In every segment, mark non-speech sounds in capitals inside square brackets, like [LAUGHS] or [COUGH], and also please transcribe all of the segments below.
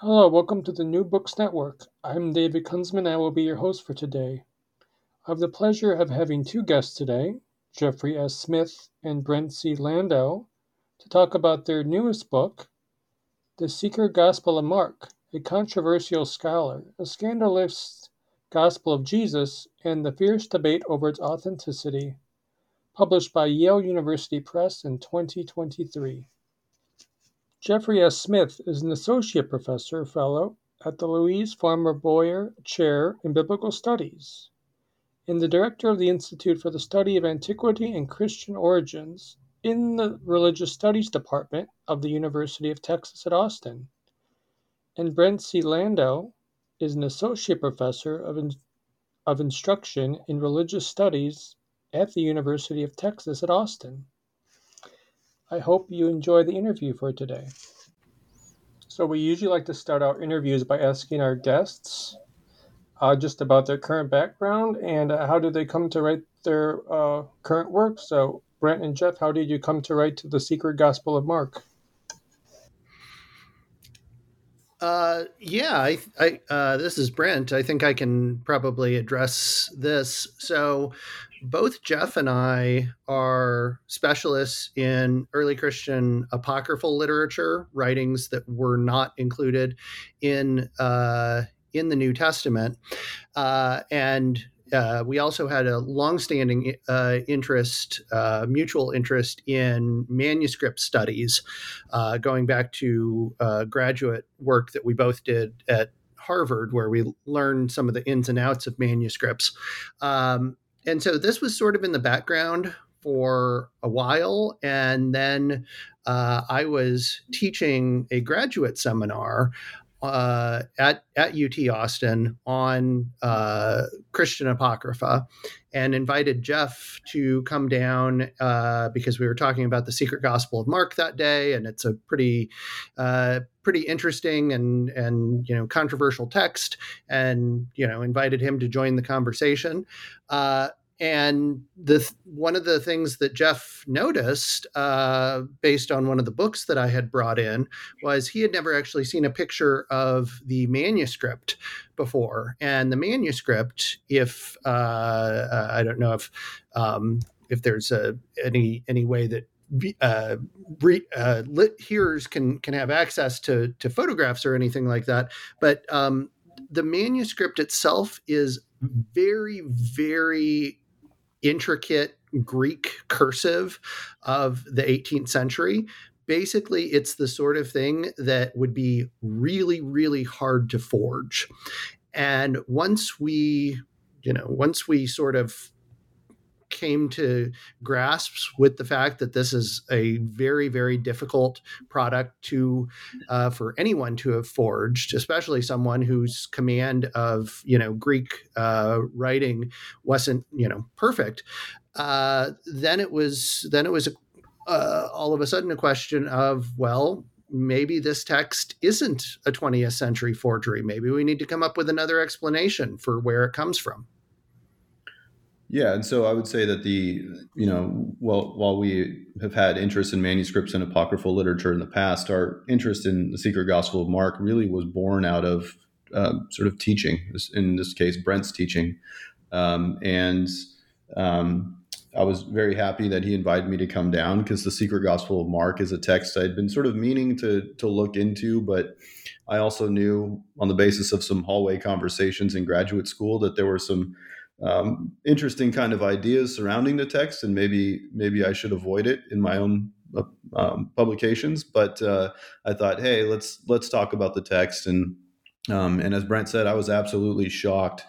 Hello, welcome to the New Books Network. I'm David Kunzman. And I will be your host for today. I have the pleasure of having two guests today, Geoffrey S. Smith and Brent C. Landau, to talk about their newest book, The Secret Gospel of Mark, a controversial scholar, a scandalous gospel of Jesus, and the fierce debate over its authenticity, published by Yale University Press in 2023. Geoffrey S. Smith is an associate professor fellow at the Louise Farmer Boyer Chair in Biblical Studies and the director of the Institute for the Study of Antiquity and Christian Origins in the Religious Studies Department of the University of Texas at Austin. And Brent C. Landau is an associate professor of, in- of instruction in religious studies at the University of Texas at Austin. I hope you enjoy the interview for today. So, we usually like to start our interviews by asking our guests uh, just about their current background and uh, how did they come to write their uh, current work. So, Brent and Jeff, how did you come to write The Secret Gospel of Mark? Uh, yeah, I, I uh, this is Brent. I think I can probably address this. So, both Jeff and I are specialists in early Christian apocryphal literature, writings that were not included in uh, in the New Testament, uh, and uh, we also had a longstanding uh, interest, uh, mutual interest in manuscript studies, uh, going back to uh, graduate work that we both did at Harvard, where we learned some of the ins and outs of manuscripts. Um, and so this was sort of in the background for a while. And then uh, I was teaching a graduate seminar uh, at at UT Austin on uh, Christian Apocrypha, and invited Jeff to come down uh, because we were talking about the Secret Gospel of Mark that day, and it's a pretty uh, pretty interesting and and you know controversial text, and you know invited him to join the conversation. Uh, and the one of the things that Jeff noticed, uh, based on one of the books that I had brought in, was he had never actually seen a picture of the manuscript before. And the manuscript, if uh, I don't know if um, if there's a, any any way that uh, re, uh, lit hearers can can have access to to photographs or anything like that, but um, the manuscript itself is very very intricate Greek cursive of the 18th century. Basically, it's the sort of thing that would be really, really hard to forge. And once we, you know, once we sort of came to grasps with the fact that this is a very very difficult product to uh, for anyone to have forged especially someone whose command of you know greek uh, writing wasn't you know perfect. Uh, then it was then it was uh, all of a sudden a question of well maybe this text isn't a 20th century forgery. Maybe we need to come up with another explanation for where it comes from yeah, and so I would say that the you know well while we have had interest in manuscripts and apocryphal literature in the past, our interest in the Secret Gospel of Mark really was born out of uh, sort of teaching. In this case, Brent's teaching, um, and um, I was very happy that he invited me to come down because the Secret Gospel of Mark is a text I'd been sort of meaning to to look into, but I also knew on the basis of some hallway conversations in graduate school that there were some um, interesting kind of ideas surrounding the text, and maybe maybe I should avoid it in my own uh, um, publications. But uh, I thought, hey, let's let's talk about the text, and um, and as Brent said, I was absolutely shocked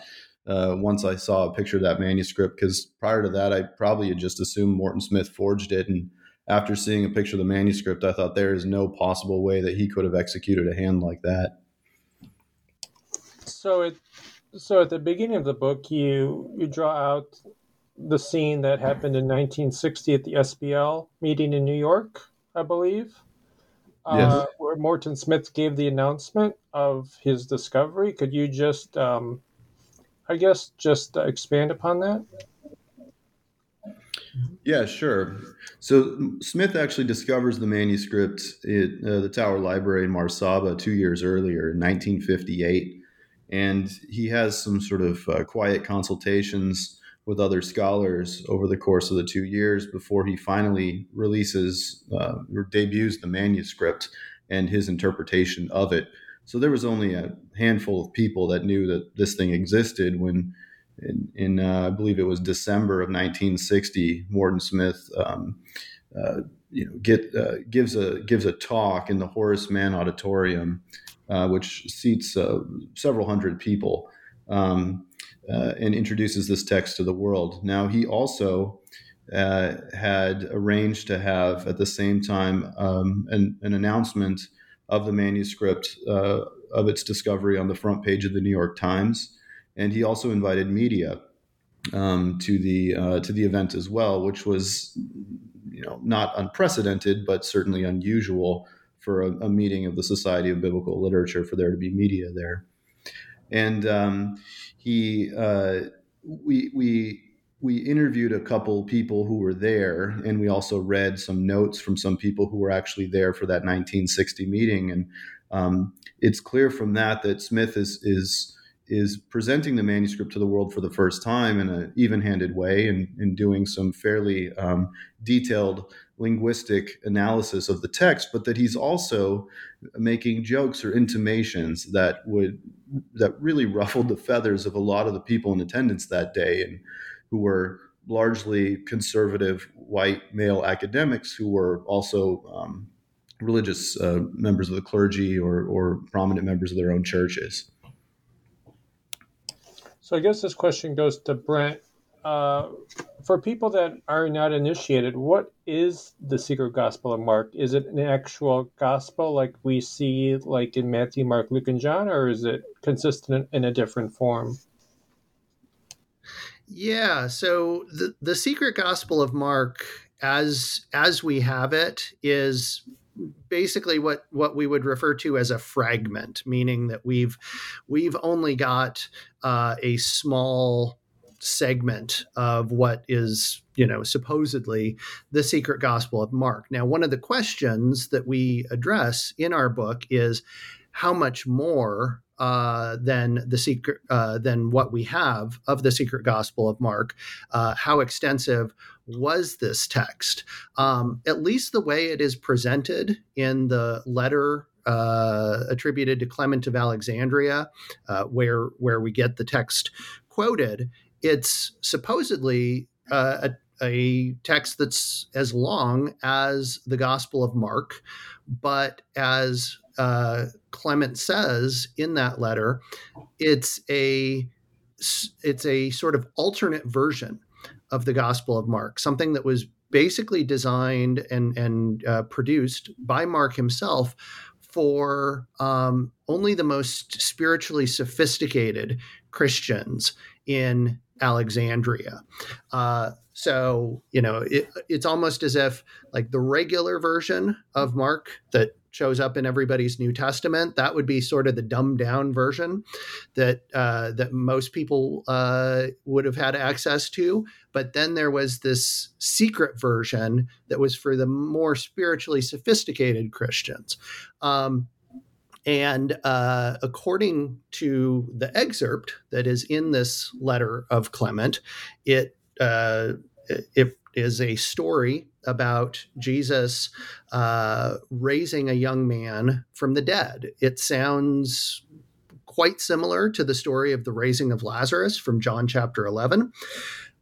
uh, once I saw a picture of that manuscript because prior to that, I probably had just assumed Morton Smith forged it, and after seeing a picture of the manuscript, I thought there is no possible way that he could have executed a hand like that. So it, so at the beginning of the book, you you draw out the scene that happened in 1960 at the SBL meeting in New York, I believe. Yes. Uh, where Morton Smith gave the announcement of his discovery. Could you just, um, I guess, just expand upon that? Yeah, sure. So Smith actually discovers the manuscript at uh, the Tower Library in Mar Saba two years earlier, in 1958, and he has some sort of uh, quiet consultations with other scholars over the course of the two years before he finally releases uh, or debuts the manuscript and his interpretation of it. So there was only a handful of people that knew that this thing existed when in, in uh, I believe it was December of 1960, Morton Smith, um, uh, you know, get uh, gives a gives a talk in the Horace Mann Auditorium, uh, which seats uh, several hundred people, um, uh, and introduces this text to the world. Now he also had arranged to have at the same time um, an, an, announcement of the manuscript of its discovery on the front page of the New York Times and he also invited media um, to the uh, to the event as well, which was you know not unprecedented, but certainly unusual for a, a meeting of the Society of Biblical Literature for there to be media there. And um, he uh, we we we interviewed a couple people who were there, and we also read some notes from some people who were actually there for that 1960 meeting. And um, it's clear from that that Smith is is is presenting the manuscript to the world for the first time in an even-handed way and, and doing some fairly um, detailed linguistic analysis of the text, but that he's also making jokes or intimations that would that really [LAUGHS] ruffled the feathers of a lot of the people in attendance that day and who were largely conservative white male academics who were also um, religious uh, members of the clergy or, or prominent members of their own churches. So I guess this question goes to Brent. Uh, for people that are not initiated, what is the secret gospel of Mark? Is it an actual gospel like we see like in Matthew, Mark, Luke, and John, or is it consistent in a different form? Yeah, so the the secret gospel of Mark as as we have it is basically what what we would refer to as a fragment, meaning that we've we've only got uh, a small segment of what is you know supposedly the secret gospel of mark. Now one of the questions that we address in our book is how much more uh, than the secret uh, than what we have of the secret gospel of mark uh, how extensive was this text. Um, at least the way it is presented in the letter uh, attributed to Clement of Alexandria, uh, where where we get the text quoted, it's supposedly uh, a, a, text that's as long as the Gospel of Mark, but as uh, Clement says in that letter, it's a it's a sort of alternate version of the Gospel of Mark, something that was basically designed and and uh, produced by Mark himself for um, only the most spiritually sophisticated Christians in Alexandria. Uh, so you know, it, it's almost as if like the regular version of Mark that shows up in everybody's New Testament. That would be sort of the dumbed down version that uh, that most people uh, would have had access to. But then there was this secret version that was for the more spiritually sophisticated Christians. Um, and uh, according to the excerpt that is in this letter of Clement, it uh, is a story about Jesus uh, raising a young man from the dead. It sounds quite similar to the story of the raising of Lazarus from John chapter 11.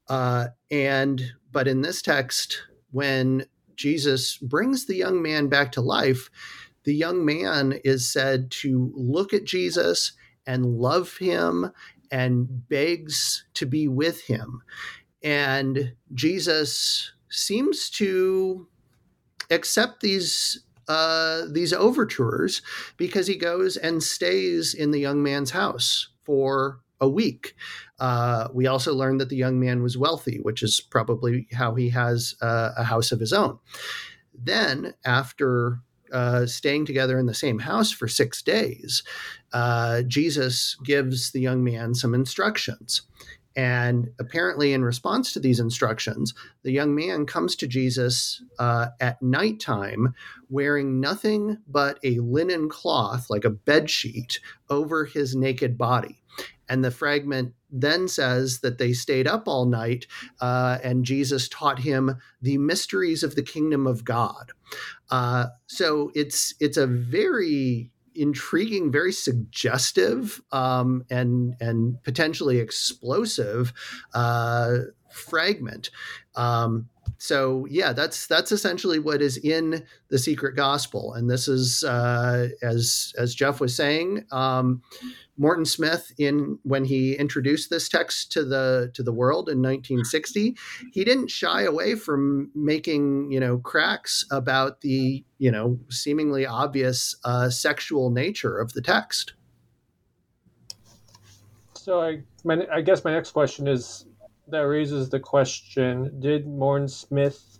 Uh, and but in this text, when Jesus brings the young man back to life, the young man is said to look at Jesus and love him and begs to be with him. And Jesus seems to accept these uh, these overtures because he goes and stays in the young man's house for a week. Uh, we also learned that the young man was wealthy, which is probably how he has uh, a house of his own. Then, after uh, staying together in the same house for six days, uh, Jesus gives the young man some instructions. And apparently, in response to these instructions, the young man comes to Jesus uh, at nighttime wearing nothing but a linen cloth, like a bed sheet, over his naked body. And the fragment then says that they stayed up all night uh, and Jesus taught him the mysteries of the kingdom of God. Uh, so it's it's a very intriguing, very suggestive, um, and and potentially explosive uh, fragment. Um, so yeah, that's that's essentially what is in the secret gospel, and this is uh, as as Jeff was saying. Um, Morton Smith, in when he introduced this text to the to the world in 1960, he didn't shy away from making you know cracks about the you know seemingly obvious uh, sexual nature of the text. So I, my, I guess my next question is that raises the question: Did Morton Smith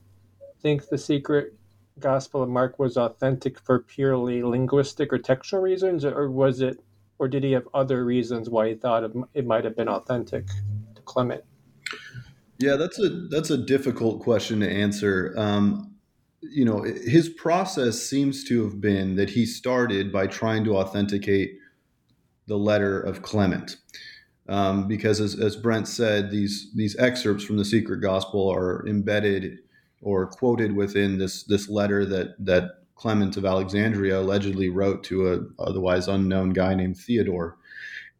think the secret Gospel of Mark was authentic for purely linguistic or textual reasons, or was it or did he have other reasons why he thought it, it might have been authentic to Clement? Yeah, that's a that's a difficult question to answer. Um, you know, his process seems to have been that he started by trying to authenticate the letter of Clement, um, because as, as Brent said, these these excerpts from the Secret Gospel are embedded or quoted within this this letter that that Clement of Alexandria allegedly wrote to a otherwise unknown guy named Theodore.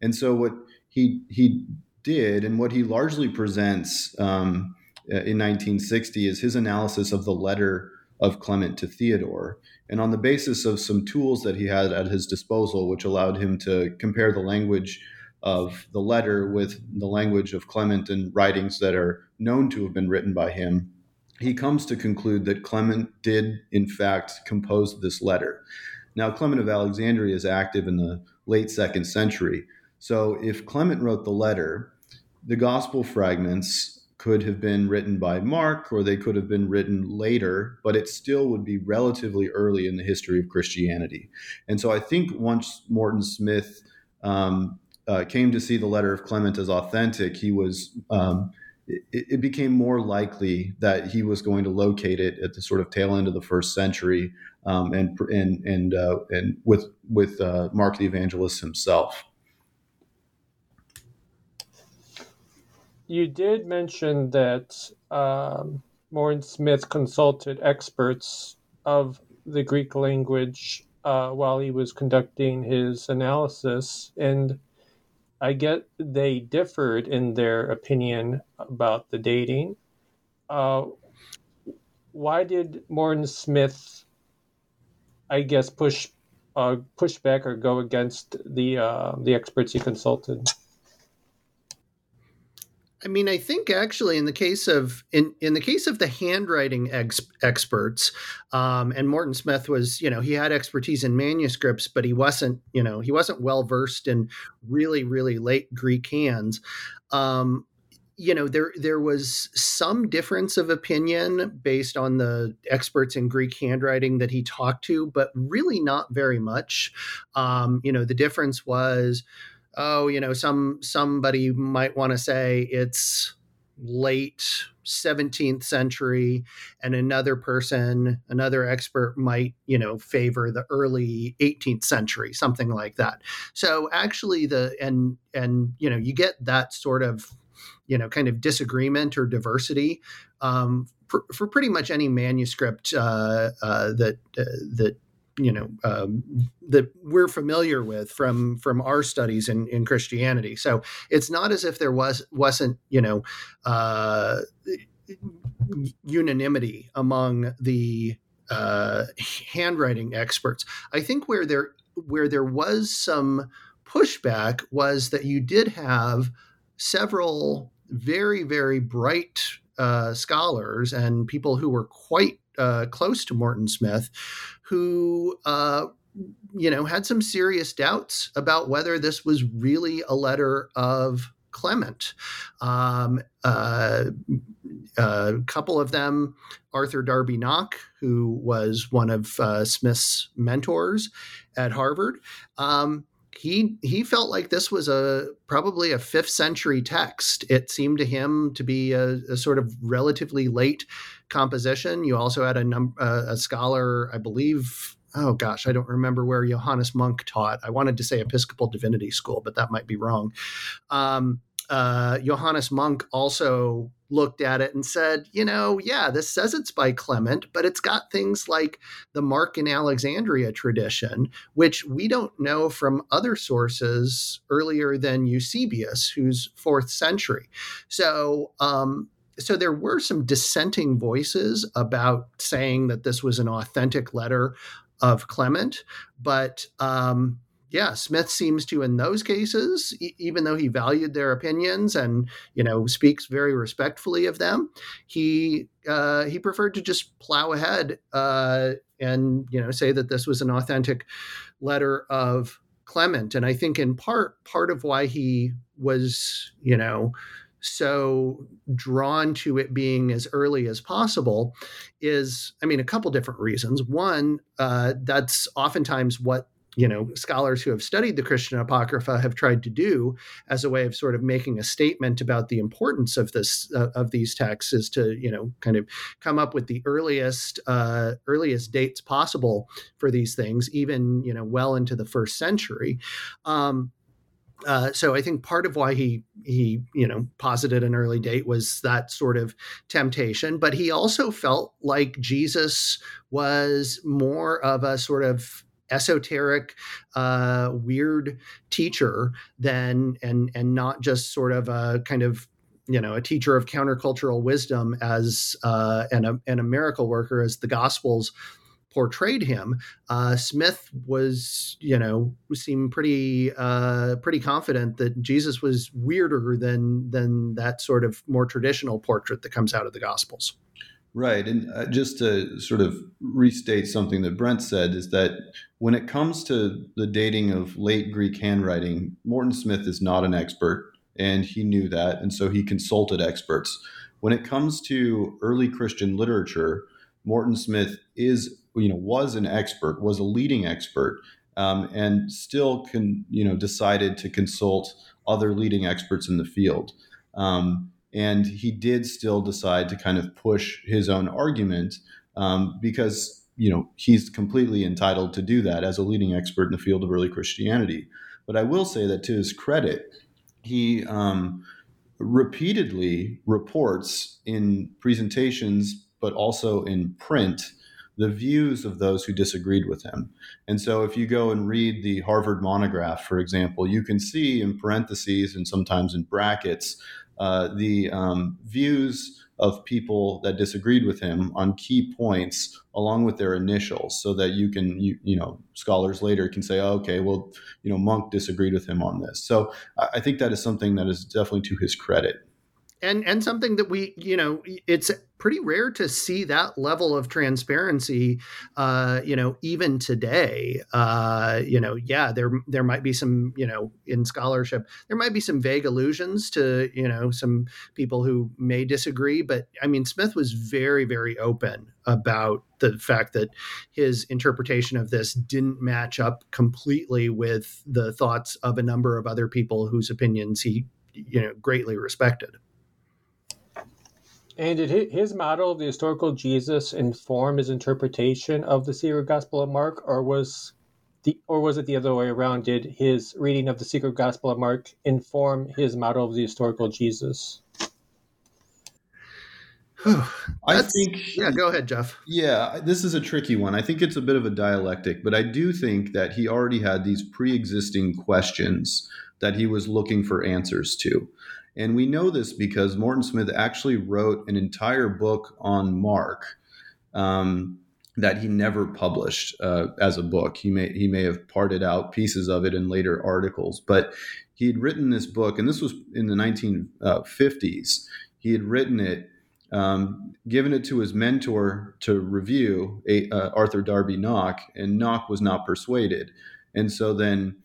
And so what he he did, and what he largely presents um, in 1960, is his analysis of the letter of Clement to Theodore. And on the basis of some tools that he had at his disposal, which allowed him to compare the language of the letter with the language of Clement and writings that are known to have been written by him, he comes to conclude that Clement did, in fact, compose this letter. Now, Clement of Alexandria is active in the late second century. So, if Clement wrote the letter, the gospel fragments could have been written by Mark or they could have been written later, but it still would be relatively early in the history of Christianity. And so, I think once Morton Smith um, uh, came to see the letter of Clement as authentic, he was. Um, it, it, became more likely that he was going to locate it at the sort of tail end of the first century, um, and and and uh, and with with uh, Mark the Evangelist himself. You did mention that um, Smith consulted experts of the Greek language uh, while he was conducting his analysis, and I get they differed in their opinion about the dating. Uh, why did Morton Smith, I guess, push uh, push back or go against the uh, the experts he consulted? I mean, I think actually in the case of in in the case of the handwriting ex- experts, um, and Morton Smith was, you know, he had expertise in manuscripts, but he wasn't, you know, he wasn't well versed in really really late Greek hands. Um, you know, there there was some difference of opinion based on the experts in Greek handwriting that he talked to, but really not very much. Um, you know, the difference was oh, you know, some somebody might want to say it's late 17th century and another person another expert might you know favor the early 18th century something like that. So actually the and and you know you get that sort of you know kind of disagreement or diversity um, for, for pretty much any manuscript uh, uh, that uh, that you know um, that we're familiar with from from our studies in, in Christianity. So it's not as if there was wasn't you know uh, unanimity among the uh, handwriting experts. I think where there where there was some pushback was that you did have several very very bright uh, scholars and people who were quite uh, close to Morton Smith, who uh, you know had some serious doubts about whether this was really a letter of Clement. Um, uh, a couple of them, Arthur Darby Nock, who was one of uh, Smith's mentors at Harvard. Um, he he felt like this was a probably a fifth century text. It seemed to him to be a, a sort of relatively late composition. You also had a num- uh, a scholar, I believe. Oh gosh, I don't remember where Johannes Munck taught. I wanted to say Episcopal Divinity School, but that might be wrong. Um, uh, Johannes Munck also looked at it and said, you know, yeah, this says it's by Clement, but it's got things like the Mark in Alexandria tradition, which we don't know from other sources earlier than Eusebius, who's fourth century. So, um, so there were some dissenting voices about saying that this was an authentic letter of Clement, but um, yeah, Smith seems to, in those cases, e- even though he valued their opinions and you know speaks very respectfully of them, he uh, he preferred to just plow ahead uh, and you know say that this was an authentic letter of Clement. And I think in part part of why he was you know so drawn to it being as early as possible is i mean a couple different reasons. One uh, that's oftentimes what you know scholars who have studied the christian apocrypha have tried to do as a way of sort of making a statement about the importance of this uh, of these texts is to you know kind of come up with the earliest uh, earliest dates possible for these things even you know well into the first century. Um, uh, so I think part of why he he you know posited an early date was that sort of temptation, but he also felt like Jesus was more of a sort of esoteric, uh, weird teacher than and and not just sort of a kind of you know a teacher of countercultural wisdom as uh, and a and a miracle worker as the Gospels portrayed him. Uh, Smith was, you know, seemed pretty uh, pretty confident that Jesus was weirder than than that sort of more traditional portrait that comes out of the Gospels. Right. And uh, just to sort of restate something that Brent said is that when it comes to the dating of late Greek handwriting, Morton Smith is not an expert, and he knew that. And so he consulted experts. When it comes to early Christian literature, Morton Smith is, you know, was an expert, was a leading expert, um, and still can, you know, decided to consult other leading experts in the field. Um, and he did still decide to kind of push his own argument um, because you know he's completely entitled to do that as a leading expert in the field of early Christianity. But I will say that to his credit, he um, repeatedly reports in presentations, but also in print, the views of those who disagreed with him. And so, if you go and read the Harvard monograph, for example, you can see in parentheses and sometimes in brackets uh, the um, views of people that disagreed with him on key points along with their initials so that you can you, you know scholars later can say oh, okay well you know Munck disagreed with him on this so i think that is something that is definitely to his credit and and something that we you know it's pretty rare to see that level of transparency uh you know even today. Uh you know yeah there there might be some you know in scholarship there might be some vague allusions to you know some people who may disagree but i mean smith was very very open about the fact that his interpretation of this didn't match up completely with the thoughts of a number of other people whose opinions he you know greatly respected and did his model of the historical Jesus inform his interpretation of the secret gospel of Mark, or was the or was it the other way around? Did his reading of the secret gospel of Mark inform his model of the historical Jesus? I think. Yeah, go ahead, Jeff. Yeah, this is a tricky one. I think it's a bit of a dialectic, but I do think that he already had these pre existing questions that he was looking for answers to. And we know this because Morton Smith actually wrote an entire book on Mark um, that he never published uh, as a book. He may he may have parted out pieces of it in later articles, but he had written this book, and this was in the 1950s. He had written it um, given it to his mentor to review, uh, Arthur Darby Nock, and Nock was not persuaded. And so then,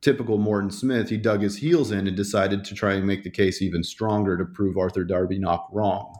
typical Morton Smith, he dug his heels in and decided to try and make the case even stronger to prove Arthur Darby Nock wrong.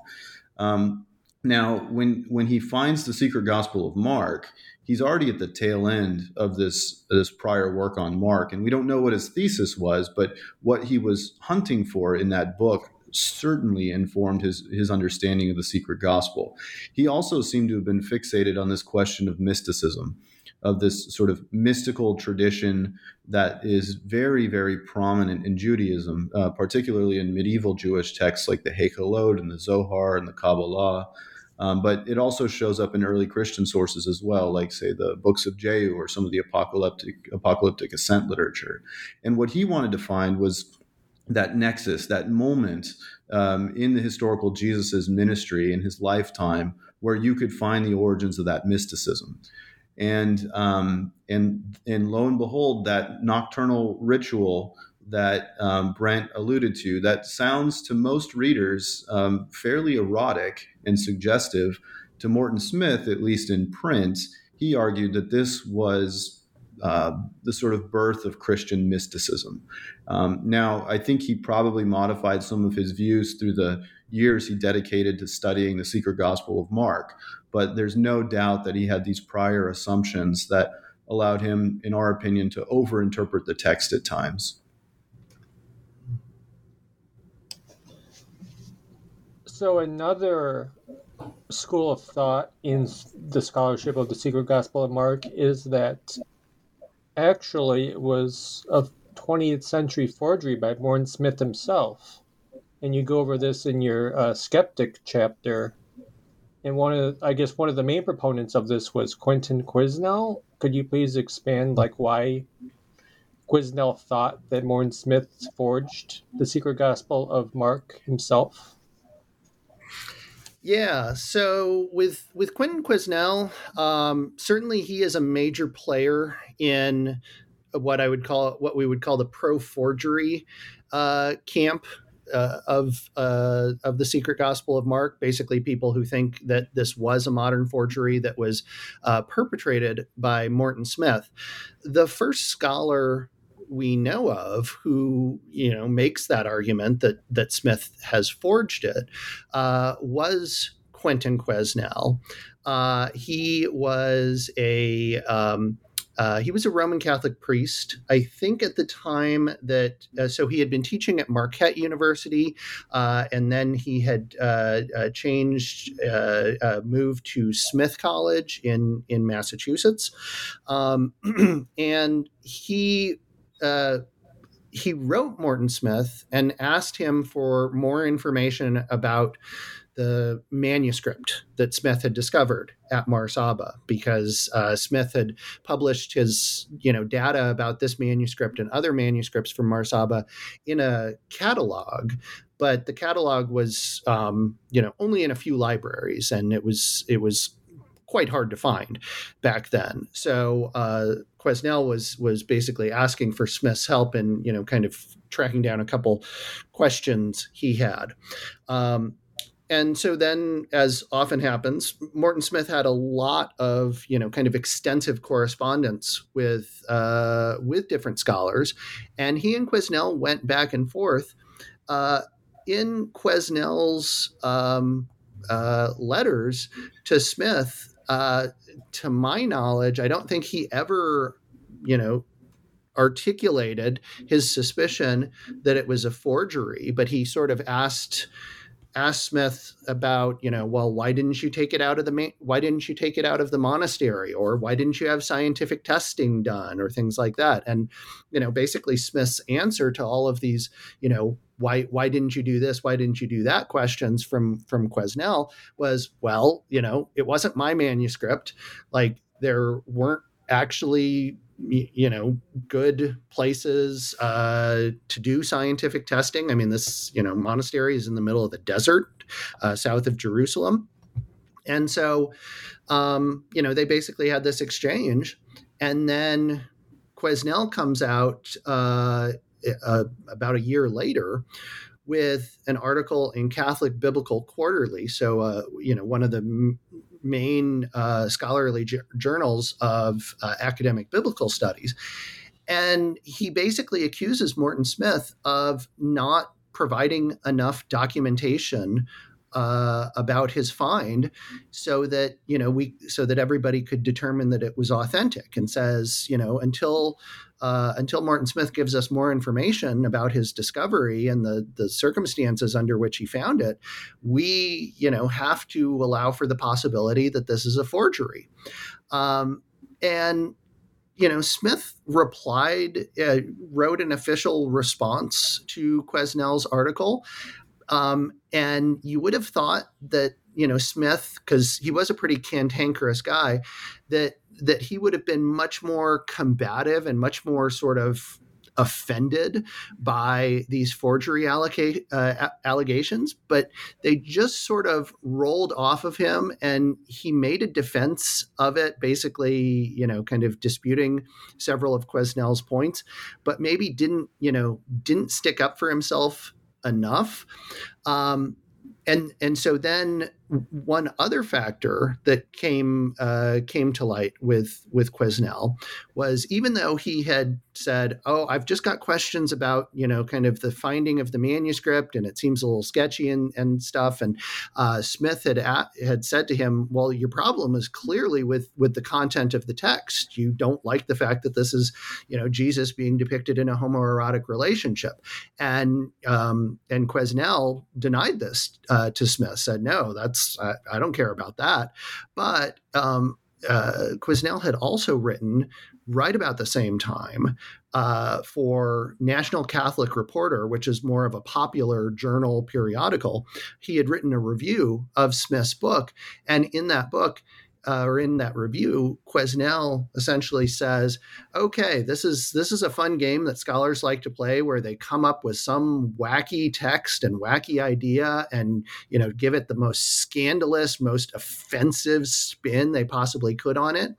Um, now, when when he finds the secret gospel of Mark, he's already at the tail end of this this prior work on Mark, and we don't know what his thesis was, but what he was hunting for in that book certainly informed his his understanding of the secret gospel. He also seemed to have been fixated on this question of mysticism, of this sort of mystical tradition that is very very prominent in Judaism, uh, particularly in medieval Jewish texts like the Hechalot and the Zohar and the Kabbalah. Um, but it also shows up in early Christian sources as well, like say the books of Jeu or some of the apocalyptic apocalyptic ascent literature. And what he wanted to find was that nexus, that moment um, in the historical Jesus's ministry in his lifetime, where you could find the origins of that mysticism. And um, and and lo and behold, that nocturnal ritual that um, Brent alluded to that sounds to most readers um, fairly erotic and suggestive. To Morton Smith, at least in print, he argued that this was uh, the sort of birth of Christian mysticism. Um, now, I think he probably modified some of his views through the years he dedicated to studying the secret gospel of Mark, but there's no doubt that he had these prior assumptions that allowed him, in our opinion, to overinterpret the text at times. So another school of thought in the scholarship of the secret gospel of Mark is that actually it was a 20th century forgery by Morton Smith himself. And you go over this in your uh, skeptic chapter. And one of, I guess, one of the main proponents of this was Quentin Quesnel. Could you please expand, like, why Quesnel thought that Morton Smith forged the secret gospel of Mark himself? Yeah, so with with Quentin Quesnel, um, certainly he is a major player in what I would call what we would call the pro forgery uh, camp uh, of uh, of the secret gospel of Mark. Basically, people who think that this was a modern forgery that was uh, perpetrated by Morton Smith. The first scholar we know of who you know makes that argument that that Smith has forged it uh, was Quentin Quesnel. Uh, he was a um, uh, he was a Roman Catholic priest. I think at the time that, uh, so he had been teaching at Marquette University, uh, and then he had uh, uh, changed, uh, moved to Smith College in in Massachusetts, um, [CLEARS THROAT] and he he wrote Morton Smith and asked him for more information about the manuscript that Smith had discovered at Mar Saba because uh, Smith had published his you know data about this manuscript and other manuscripts from Mar Saba in a catalog, but the catalog was um, you know only in a few libraries and it was it was quite hard to find back then. So uh, Quesnel was was basically asking for Smith's help in you know kind of tracking down a couple questions he had. Um, and so then as often happens morton smith had a lot of you know kind of extensive correspondence with uh, with different scholars. And he and quesnel went back and forth uh, in quesnel's um, uh, letters to smith uh, to my knowledge i don't think he ever you know articulated his suspicion that it was a forgery but he sort of asked asked Smith about, you know, well, why didn't you take it out of the ma- why didn't you take it out of the monastery, or why didn't you have scientific testing done, or things like that. And you know, basically Smith's answer to all of these, you know, why why didn't you do this, why didn't you do that questions from from Quesnel was, well, you know, it wasn't my manuscript. Like there weren't actually you know good places uh, to do scientific testing. I mean, this you know monastery is in the middle of the desert, uh, south of Jerusalem, and so um, you know they basically had this exchange, and then Quesnel comes out uh, uh about a year later with an article in Catholic Biblical Quarterly. So, uh, you know, one of the main uh, scholarly j- journals of uh, academic biblical studies. And he basically accuses Morton Smith of not providing enough documentation uh, about his find so that you know we so that everybody could determine that it was authentic and says you know until uh, until Morton Smith gives us more information about his discovery and the the circumstances under which he found it, we you know have to allow for the possibility that this is a forgery. Um, and you know, Smith replied, uh, wrote an official response to Quesnel's article. Um, and you would have thought that, you know, Smith, because he was a pretty cantankerous guy, that that he would have been much more combative and much more sort of offended by these forgery uh, allegations, but they just sort of rolled off of him and he made a defense of it, basically, you know, kind of disputing several of Quesnel's points, but maybe didn't, you know, didn't stick up for himself enough. Um, and and so then one other factor that came uh, came to light with with Quesnel was even though he had said, "Oh, I've just got questions about you know kind of the finding of the manuscript, and it seems a little sketchy and, and stuff," and uh, Smith had at, had said to him, "Well, your problem is clearly with with the content of the text. You don't like the fact that this is you know Jesus being depicted in a homoerotic relationship," and um, and Quesnel denied this uh, to Smith, said, "No, that's I, I don't care about that," but um, uh, had also written right about the same time uh, for National Catholic Reporter, which is more of a popular journal periodical. He had written a review of Smith's book, and in that book, uh, or in that review, Quesnel essentially says, "Okay, this is this is a fun game that scholars like to play, where they come up with some wacky text and wacky idea, and you know, give it the most scandalous, most offensive spin they possibly could on it."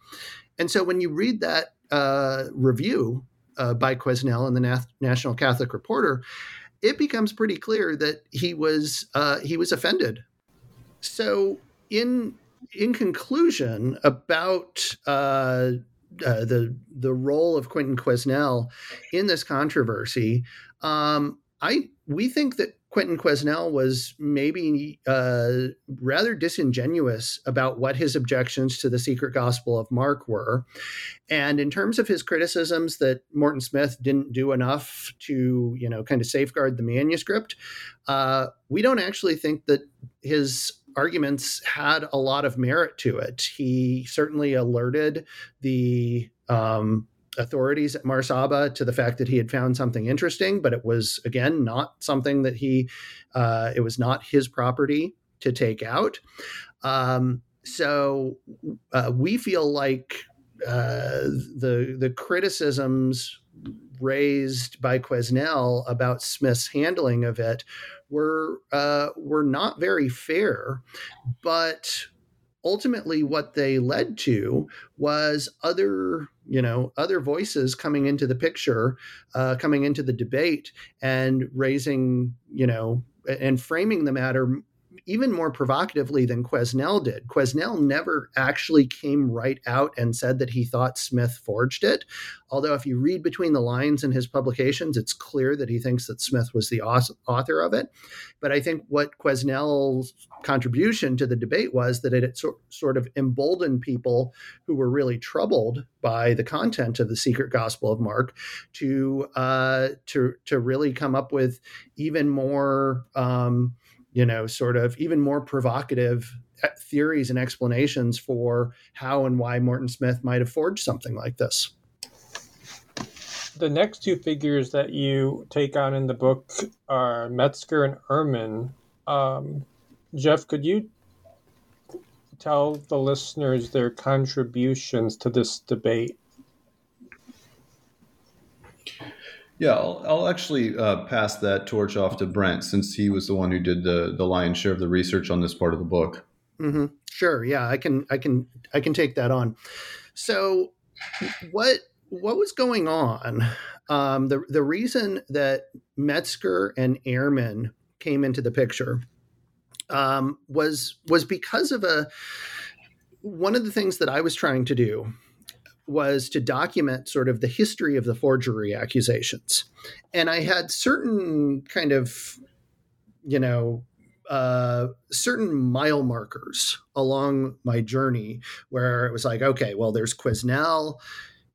And so, when you read that uh, review uh, by Quesnel in the Na- National Catholic Reporter, it becomes pretty clear that he was uh, he was offended. So in in conclusion, about uh, uh, the the role of Quentin Quesnel in this controversy, um, I we think that Quentin Quesnel was maybe uh, rather disingenuous about what his objections to the secret gospel of Mark were. And in terms of his criticisms that Morton Smith didn't do enough to, you know, kind of safeguard the manuscript, uh, we don't actually think that his arguments had a lot of merit to it. He certainly alerted the um, authorities at Mar Saba to the fact that he had found something interesting, but it was again not something that he, uh, it was not his property to take out. Um, so uh, we feel like uh, the the criticisms raised by Quesnel about Smith's handling of it were uh, were not very fair, but ultimately what they led to was other you know other voices coming into the picture uh, coming into the debate and raising you know and framing the matter even more provocatively than Quesnel did. Quesnel never actually came right out and said that he thought Smith forged it. Although, if you read between the lines in his publications, it's clear that he thinks that Smith was the author of it. But I think what Quesnel's contribution to the debate was that it sort of emboldened people who were really troubled by the content of the secret gospel of Mark to uh, to to really come up with even more. Um, you know, sort of even more provocative uh, theories and explanations for how and why Morton Smith might have forged something like this. The next two figures that you take on in the book are Metzger and Ehrman. Um, Jeff, could you tell the listeners their contributions to this debate? Yeah, I'll, I'll actually uh, pass that torch off to Brent since he was the one who did the the lion's share of the research on this part of the book. Mm-hmm. Sure. Yeah, I can. I can. I can take that on. So, what what was going on? Um, the the reason that Metzger and Ehrman came into the picture um, was was because of a one of the things that I was trying to do was to document sort of the history of the forgery accusations, and I had certain kind of you know uh, certain mile markers along my journey where it was like, okay, well, there's Quesnel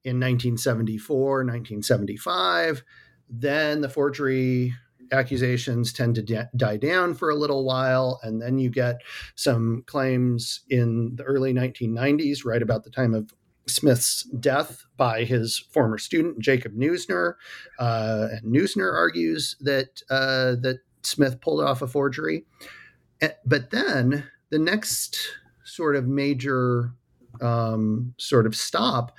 in 1974, 1975. Then the forgery accusations tend to d- die down for a little while. And then you get some claims in the early 1990s, right about the time of Smith's death by his former student Jacob Neusner, uh, and Neusner argues that uh, that Smith pulled off a forgery. But then the next sort of major um, sort of stop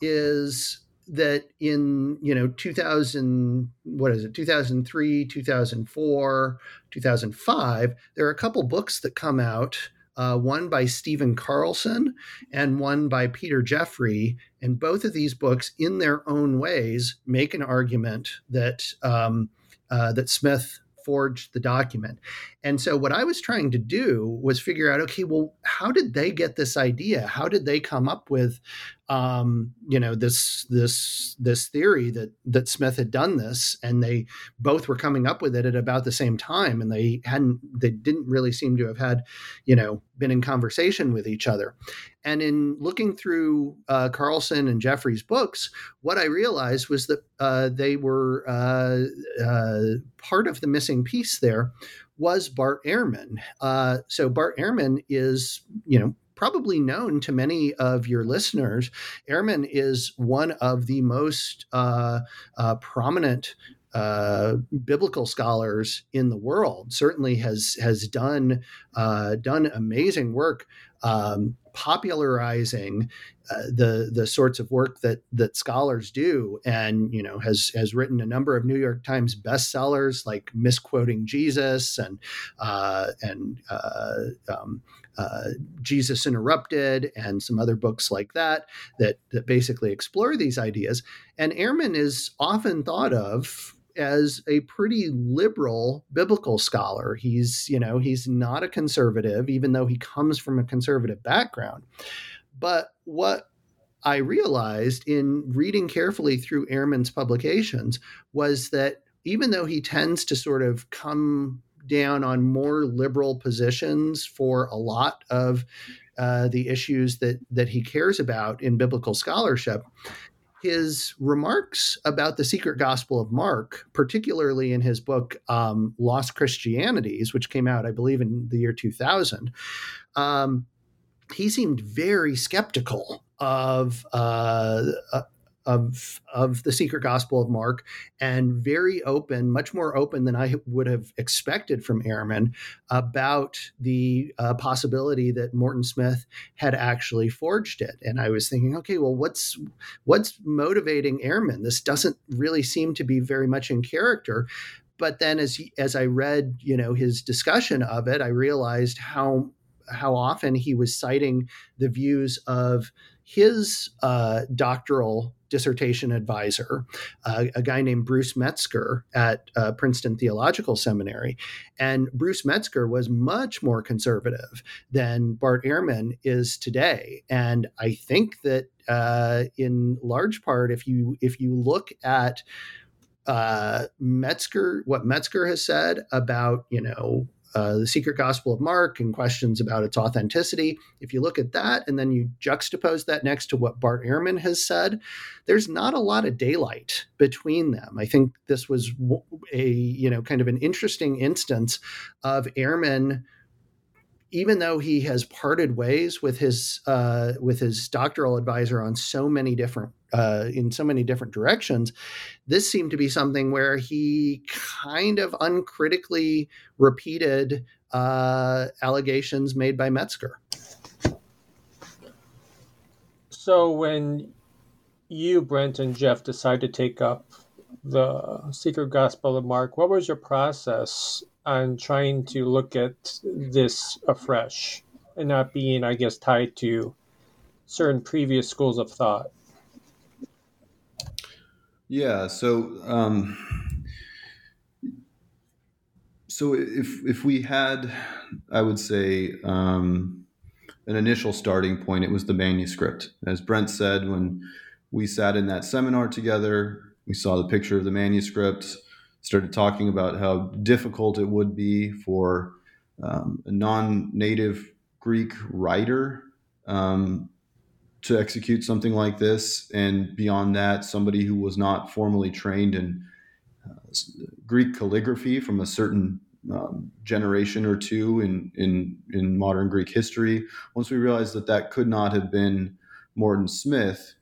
is that in you know 2000 what is it 2003 2004 2005 there are a couple books that come out uh, one by Stephen Carlson and one by Peter Jeffery. And both of these books, in their own ways, make an argument that um, uh, that Smith forged the document. And so what I was trying to do was figure out, okay, well, how did they get this idea? How did they come up with, um, you know, this this this theory that that Smith had done this, and they both were coming up with it at about the same time, and they hadn't, they didn't really seem to have had, you know, been in conversation with each other. And in looking through uh, Carlson and Jeffery's books, what I realized was that uh, they were uh, uh part of the missing piece there was Bart Ehrman. Uh, so Bart Ehrman is, you know, probably known to many of your listeners. Ehrman is one of the most uh, uh, prominent uh, biblical scholars in the world. Certainly has has done uh, done amazing work um, popularizing uh, the the sorts of work that that scholars do, and you know has has written a number of New York Times bestsellers like misquoting Jesus and uh, and uh, um, uh, Jesus Interrupted and some other books like that that that basically explore these ideas. And Ehrman is often thought of as a pretty liberal biblical scholar. He's, you know, he's not a conservative, even though he comes from a conservative background. But what I realized in reading carefully through Ehrman's publications was that even though he tends to sort of come down on more liberal positions for a lot of uh, the issues that that he cares about in biblical scholarship, his remarks about the secret gospel of Mark, particularly in his book um, Lost Christianities, which came out, I believe, in the year 2000, um, he seemed very skeptical of uh, uh, of of the secret gospel of Mark and very open, much more open than I would have expected from Ehrman about the uh, possibility that Morton Smith had actually forged it. And I was thinking, okay, well, what's what's motivating Ehrman? This doesn't really seem to be very much in character. But then, as as I read, you know, his discussion of it, I realized how how often he was citing the views of his uh, doctoral dissertation advisor, uh, a guy named Bruce Metzger at uh, Princeton Theological Seminary. And Bruce Metzger was much more conservative than Bart Ehrman is today. And I think that uh, in large part, if you if you look at uh, Metzger, what Metzger has said about you know uh, the Secret Gospel of Mark and questions about its authenticity. If you look at that and then you juxtapose that next to what Bart Ehrman has said, there's not a lot of daylight between them. I think this was a you know kind of an interesting instance of Ehrman even though he has parted ways with his uh, with his doctoral advisor on so many different uh, in so many different directions, this seemed to be something where he kind of uncritically repeated uh, allegations made by Metzger. So when you, Brent, and Jeff decided to take up the Secret Gospel of Mark, what was your process on trying to look at this afresh and not being, I guess, tied to certain previous schools of thought? Yeah, so um, so if if we had, I would say, um, an initial starting point, it was the manuscript. As Brent said, when we sat in that seminar together, we saw the picture of the manuscript, started talking about how difficult it would be for um, a non-native Greek writer um, to execute something like this, and beyond that, somebody who was not formally trained in uh, Greek calligraphy from a certain um, generation or two in, in in modern Greek history. Once we realized that that could not have been Morton Smith,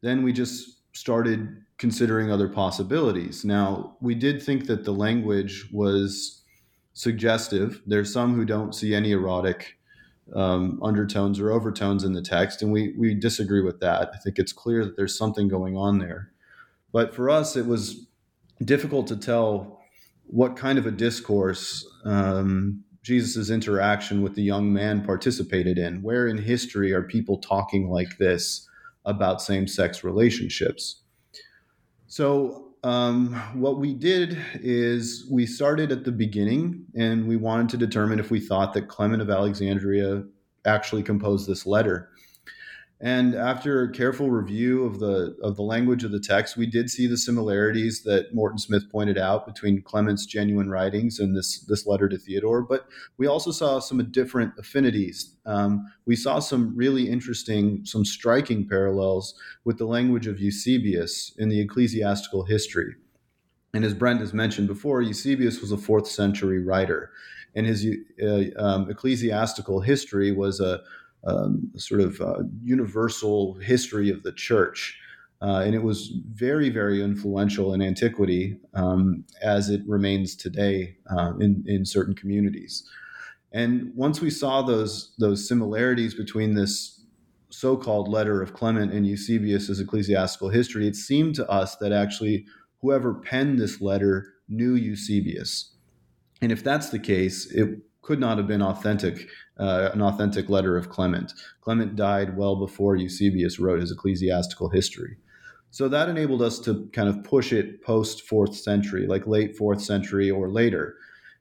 then we just started considering other possibilities. Now, we did think that the language was suggestive. There's some who don't see any erotic um, undertones or overtones in the text, and we we disagree with that. I think it's clear that there's something going on there. But for us, it was difficult to tell what kind of a discourse um, Jesus' interaction with the young man participated in. Where in history are people talking like this about same sex relationships? So, um, what we did is we started at the beginning and we wanted to determine if we thought that Clement of Alexandria actually composed this letter. And after careful review of the of the language of the text, we did see the similarities that Morton Smith pointed out between Clement's genuine writings and this this letter to Theodore. But we also saw some different affinities. Um, we saw some really interesting, some striking parallels with the language of Eusebius in the ecclesiastical history. And as Brent has mentioned before, Eusebius was a fourth century writer, and his uh, um, ecclesiastical history was a um, sort of uh, universal history of the church. Uh, and it was very, very influential in antiquity um, as it remains today uh, in, in certain communities. And once we saw those, those similarities between this so called letter of Clement and Eusebius's ecclesiastical history, it seemed to us that actually whoever penned this letter knew Eusebius. And if that's the case, it could not have been authentic, uh, an authentic letter of Clement. Clement died well before Eusebius wrote his ecclesiastical history. So that enabled us to kind of push it post fourth century, like late fourth century or later.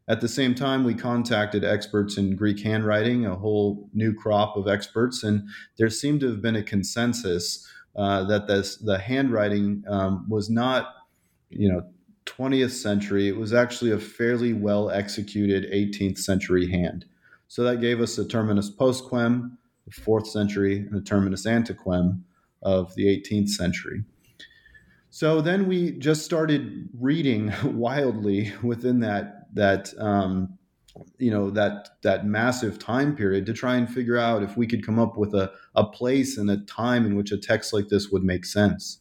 At the same time, we contacted experts in Greek handwriting, a whole new crop of experts, and there seemed to have been a consensus uh, that this, the handwriting um, was not, you know, 20th century, it was actually a fairly well executed 18th century hand. So that gave us a terminus postquem, the fourth century, and a terminus antequem of the 18th century. So then we just started reading [LAUGHS] wildly within that that um, you know that that massive time period to try and figure out if we could come up with a, a place and a time in which a text like this would make sense.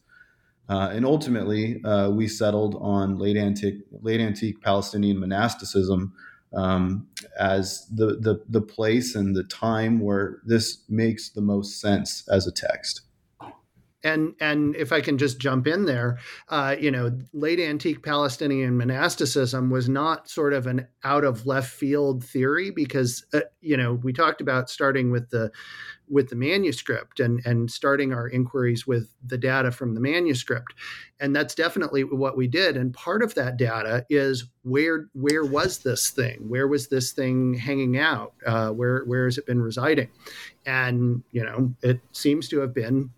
Uh, and ultimately, uh, we settled on late antique, late antique Palestinian monasticism um, as the, the the place and the time where this makes the most sense as a text. And and if I can just jump in there, uh, you know, late antique Palestinian monasticism was not sort of an out of left field theory because uh, you know we talked about starting with the with the manuscript and and starting our inquiries with the data from the manuscript. And that's definitely what we did. And part of that data is where where was this thing? Where was this thing hanging out? Uh, where where has it been residing? And you know it seems to have been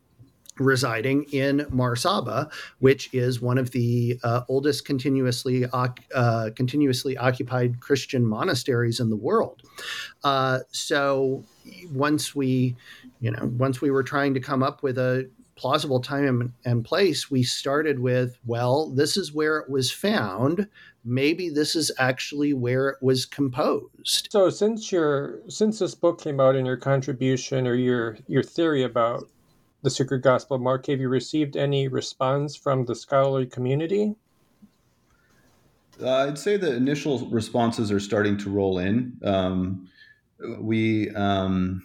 residing in Mar Saba, which is one of the uh, oldest continuously uh, continuously occupied Christian monasteries in the world. Uh, so once we, you know, once we were trying to come up with a plausible time and place, we started with, well, this is where it was found. Maybe this is actually where it was composed. So since your since this book came out and your contribution or your your theory about the Secret Gospel of Mark, have you received any response from the scholarly community? Uh, I'd say the initial responses are starting to roll in. Um, we um,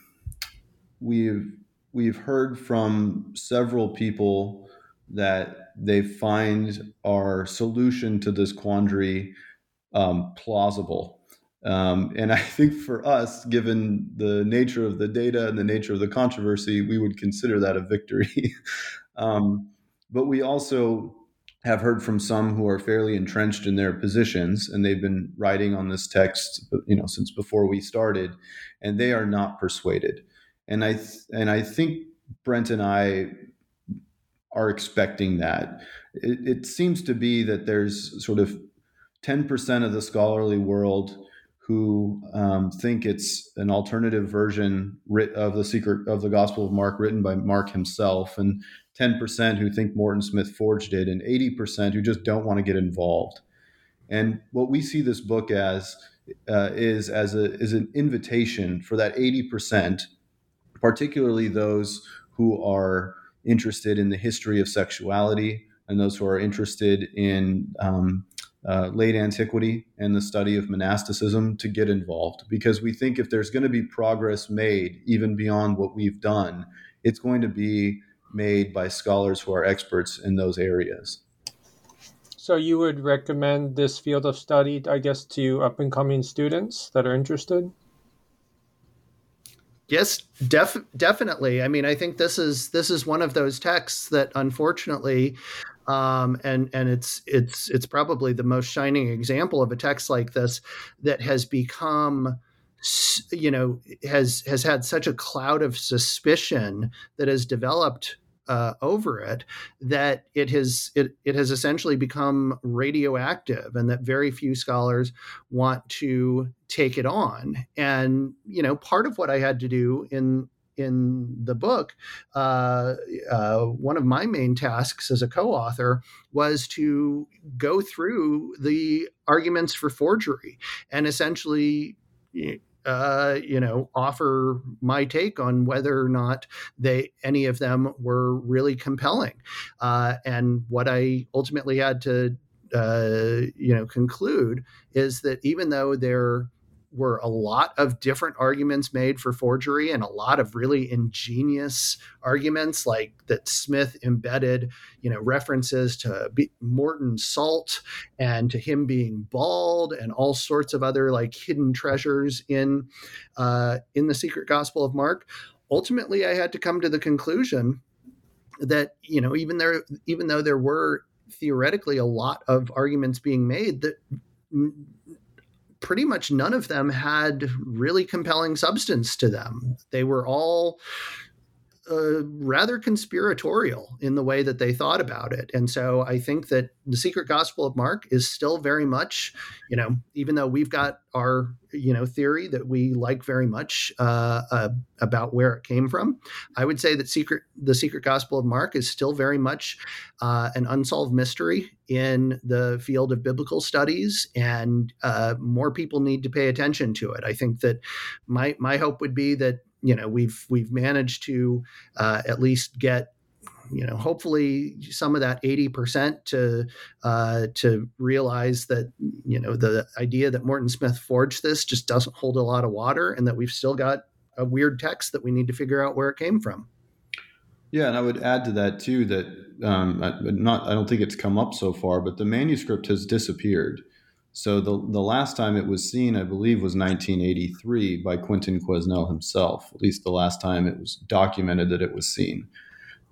we've we've heard from several people that they find our solution to this quandary um, plausible. Um, and I think for us, given the nature of the data and the nature of the controversy, we would consider that a victory. [LAUGHS] um, but we also have heard from some who are fairly entrenched in their positions and they've been writing on this text you know since before we started and they are not persuaded and i th- and i think brent and i are expecting that it, it seems to be that there's sort of 10% of the scholarly world who um, think it's an alternative version of the secret of the Gospel of Mark written by Mark himself, and 10% who think Morton Smith forged it, and 80% who just don't want to get involved. And what we see this book as uh, is as a is an invitation for that 80%, particularly those who are interested in the history of sexuality and those who are interested in um, uh, late antiquity and the study of monasticism to get involved because we think if there's going to be progress made even beyond what we've done, it's going to be made by scholars who are experts in those areas. So, you would recommend this field of study, I guess, to up and coming students that are interested? Yes, def- definitely. I mean, I think this is this is one of those texts that, unfortunately, um, and and it's it's it's probably the most shining example of a text like this that has become you know has has had such a cloud of suspicion that has developed uh, over it that it has it, it has essentially become radioactive and that very few scholars want to take it on. And you know part of what i had to do in in the book, uh, uh, one of my main tasks as a co-author was to go through the arguments for forgery and essentially. Uh, you know, offer my take on whether or not they any of them were really compelling, uh, and what I ultimately had to uh, you know conclude is that even though they're were a lot of different arguments made for forgery and a lot of really ingenious arguments like that Smith embedded, you know, references to B- Morton Salt and to him being bald and all sorts of other like hidden treasures in uh, in the Secret Gospel of Mark. Ultimately, I had to come to the conclusion that you know even there even though there were theoretically a lot of arguments being made that pretty much none of them had really compelling substance to them. They were all uh, rather conspiratorial in the way that they thought about it. And so I think that the secret gospel of Mark is still very much, you know, even though we've got our, you know, theory that we like very much uh, uh, about where it came from, I would say that secret the secret gospel of Mark is still very much uh, an unsolved mystery in the field of biblical studies, and uh, more people need to pay attention to it. I think that my my hope would be that you know we've we've managed to uh, at least get you know hopefully some of that 80% to uh, to realize that you know the idea that morton smith forged this just doesn't hold a lot of water and that we've still got a weird text that we need to figure out where it came from. Yeah and i would add to that too that um, not i don't think it's come up so far but the manuscript has disappeared so the the last time it was seen, I believe, was 1983 by Quentin Quesnell himself. At least the last time it was documented that it was seen.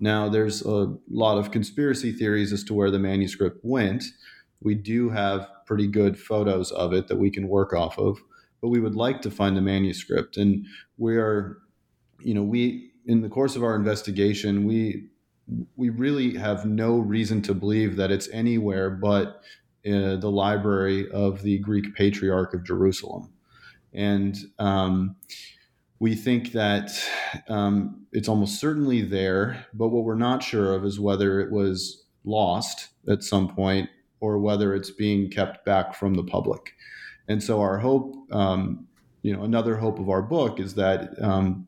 Now there's a lot of conspiracy theories as to where the manuscript went. We do have pretty good photos of it that we can work off of, but we would like to find the manuscript. And we are, you know, we in the course of our investigation, we we really have no reason to believe that it's anywhere but uh, the library of the Greek Patriarch of Jerusalem. And um, we think that um, it's almost certainly there, but what we're not sure of is whether it was lost at some point or whether it's being kept back from the public. And so, our hope, um, you know, another hope of our book is that um,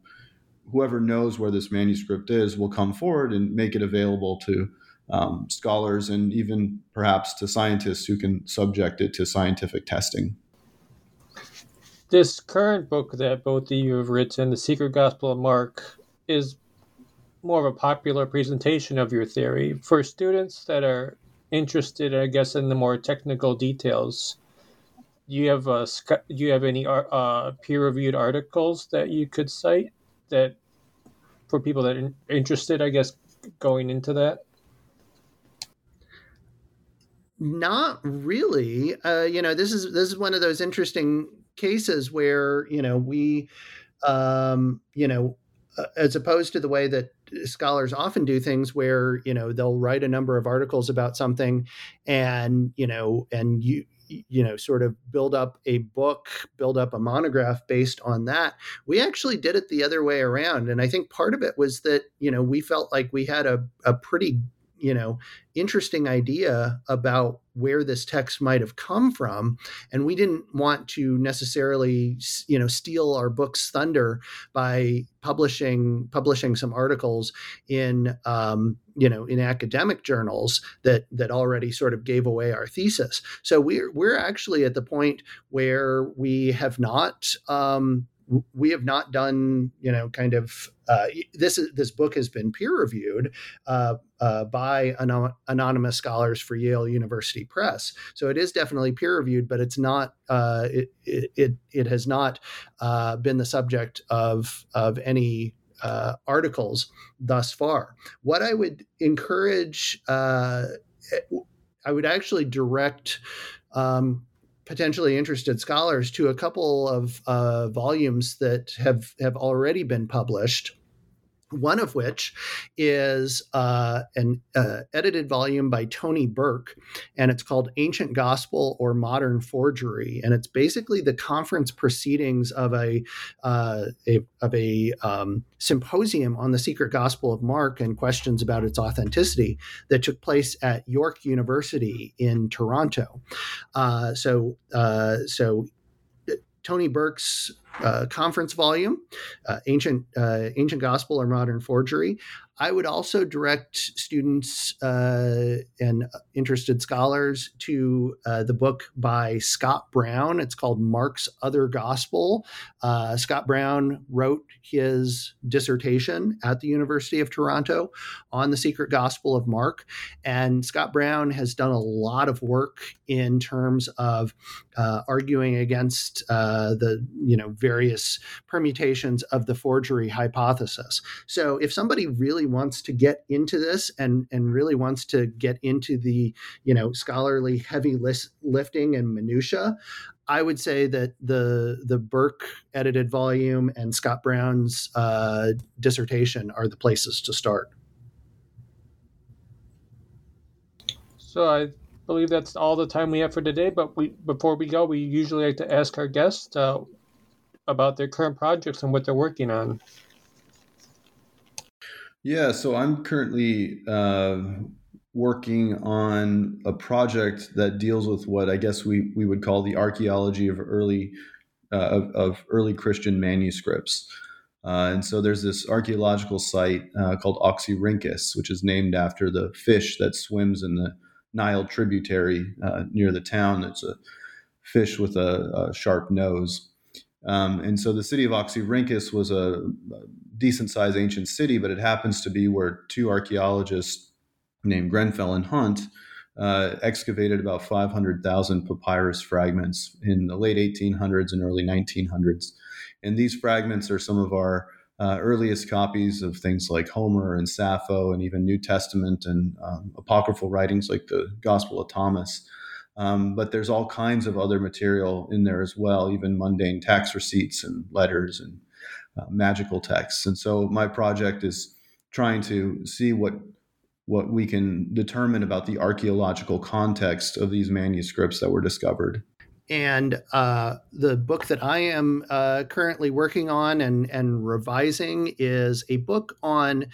whoever knows where this manuscript is will come forward and make it available to um, scholars and even perhaps to scientists who can subject it to scientific testing. This current book that both of you have written, The Secret Gospel of Mark, is more of a popular presentation of your theory. For students that are interested, I guess, in the more technical details, do you have a, do you have any uh, peer-reviewed articles that you could cite that for people that are interested, I guess, going into that? Not really. Uh, you know, this is this is one of those interesting cases where you know we, um, you know, uh, as opposed to the way that scholars often do things where you know they'll write a number of articles about something and you know and you you know sort of build up a book build up a monograph based on that we actually did it the other way around and i think part of it was that you know we felt like we had a, a pretty you know interesting idea about where this text might have come from and we didn't want to necessarily you know steal our book's thunder by publishing publishing some articles in um, you know in academic journals that that already sort of gave away our thesis so we're we're actually at the point where we have not um, we have not done, you know, kind of uh, this. This book has been peer reviewed uh, uh, by anon- anonymous scholars for Yale University Press, so it is definitely peer reviewed, but it's not. Uh, it, it it has not uh, been the subject of of any uh, articles thus far. What I would encourage, I would actually direct. Um, potentially interested scholars to a couple of uh, volumes that have have already been published one of which is uh, an uh, edited volume by Tony Burke, and it's called Ancient Gospel or Modern Forgery, and it's basically the conference proceedings of a, uh, a of a um, symposium on the secret Gospel of Mark and questions about its authenticity that took place at York University in Toronto. Uh, so uh, so Tony Burke's uh, conference volume, uh, ancient uh, ancient gospel or modern forgery. I would also direct students uh, and interested scholars to uh, the book by Scott Brown. It's called Mark's Other Gospel. Uh, Scott Brown wrote his dissertation at the University of Toronto on the secret gospel of Mark. And Scott Brown has done a lot of work in terms of arguing against the you know various permutations of the forgery hypothesis. So if somebody really wants to get into this and and really wants to get into the you know scholarly heavy list, lifting and minutia I would say that the the Burke edited volume and Scott Brown's uh, dissertation are the places to start. So I believe that's all the time we have for today. But we before we go, we usually like to ask our guests uh, about their current projects and what they're working on. Yeah, so I'm currently uh, working on a project that deals with what I guess we, we would call the archaeology of early uh, of, of, early Christian manuscripts. Uh, and so there's this archaeological site uh, called Oxyrhynchus, which is named after the fish that swims in the Nile tributary uh, near the town. It's a fish with a, a sharp nose. Um, and so the city of Oxyrhynchus was a, decent sized ancient city, but it happens to be where two archaeologists named Grenfell and Hunt uh, excavated about 500,000 papyrus fragments in the late 1800s and early 1900s. And these fragments are some of our uh, earliest copies of things like Homer and Sappho, and even New Testament and um, apocryphal writings like the Gospel of Thomas. Um, but there's all kinds of other material in there as well, even mundane tax receipts and letters and uh, magical texts. And so my project is trying to see what what we can determine about the archaeological context of these manuscripts that were discovered. And uh, the book that I am uh, currently working on and, and revising is a book on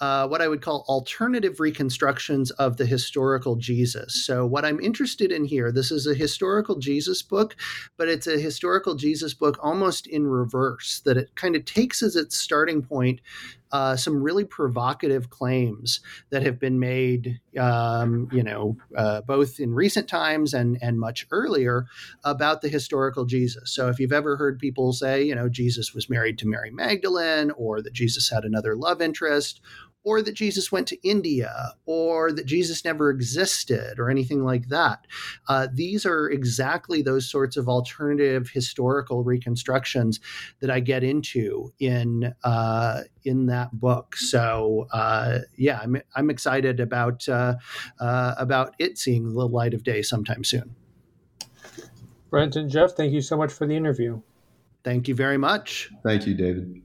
uh, what I would call alternative reconstructions of the historical Jesus. So, what I'm interested in here, this is a historical Jesus book, but it's a historical Jesus book almost in reverse, that it kind of takes as its starting point uh, some really provocative claims that have been made, um, you know, uh, both in recent times and and much earlier about the historical Jesus. So, if you've ever heard people say, you know, Jesus was married to Mary Magdalene, or that Jesus had another love interest, or that Jesus went to India, or that Jesus never existed, or anything like that. Uh, these are exactly those sorts of alternative historical reconstructions that I get into in uh, in that book. So uh, yeah, I'm I'm excited about uh, uh, about it seeing the light of day sometime soon. Brent and Jeff, thank you so much for the interview. Thank you very much. Thank you, David.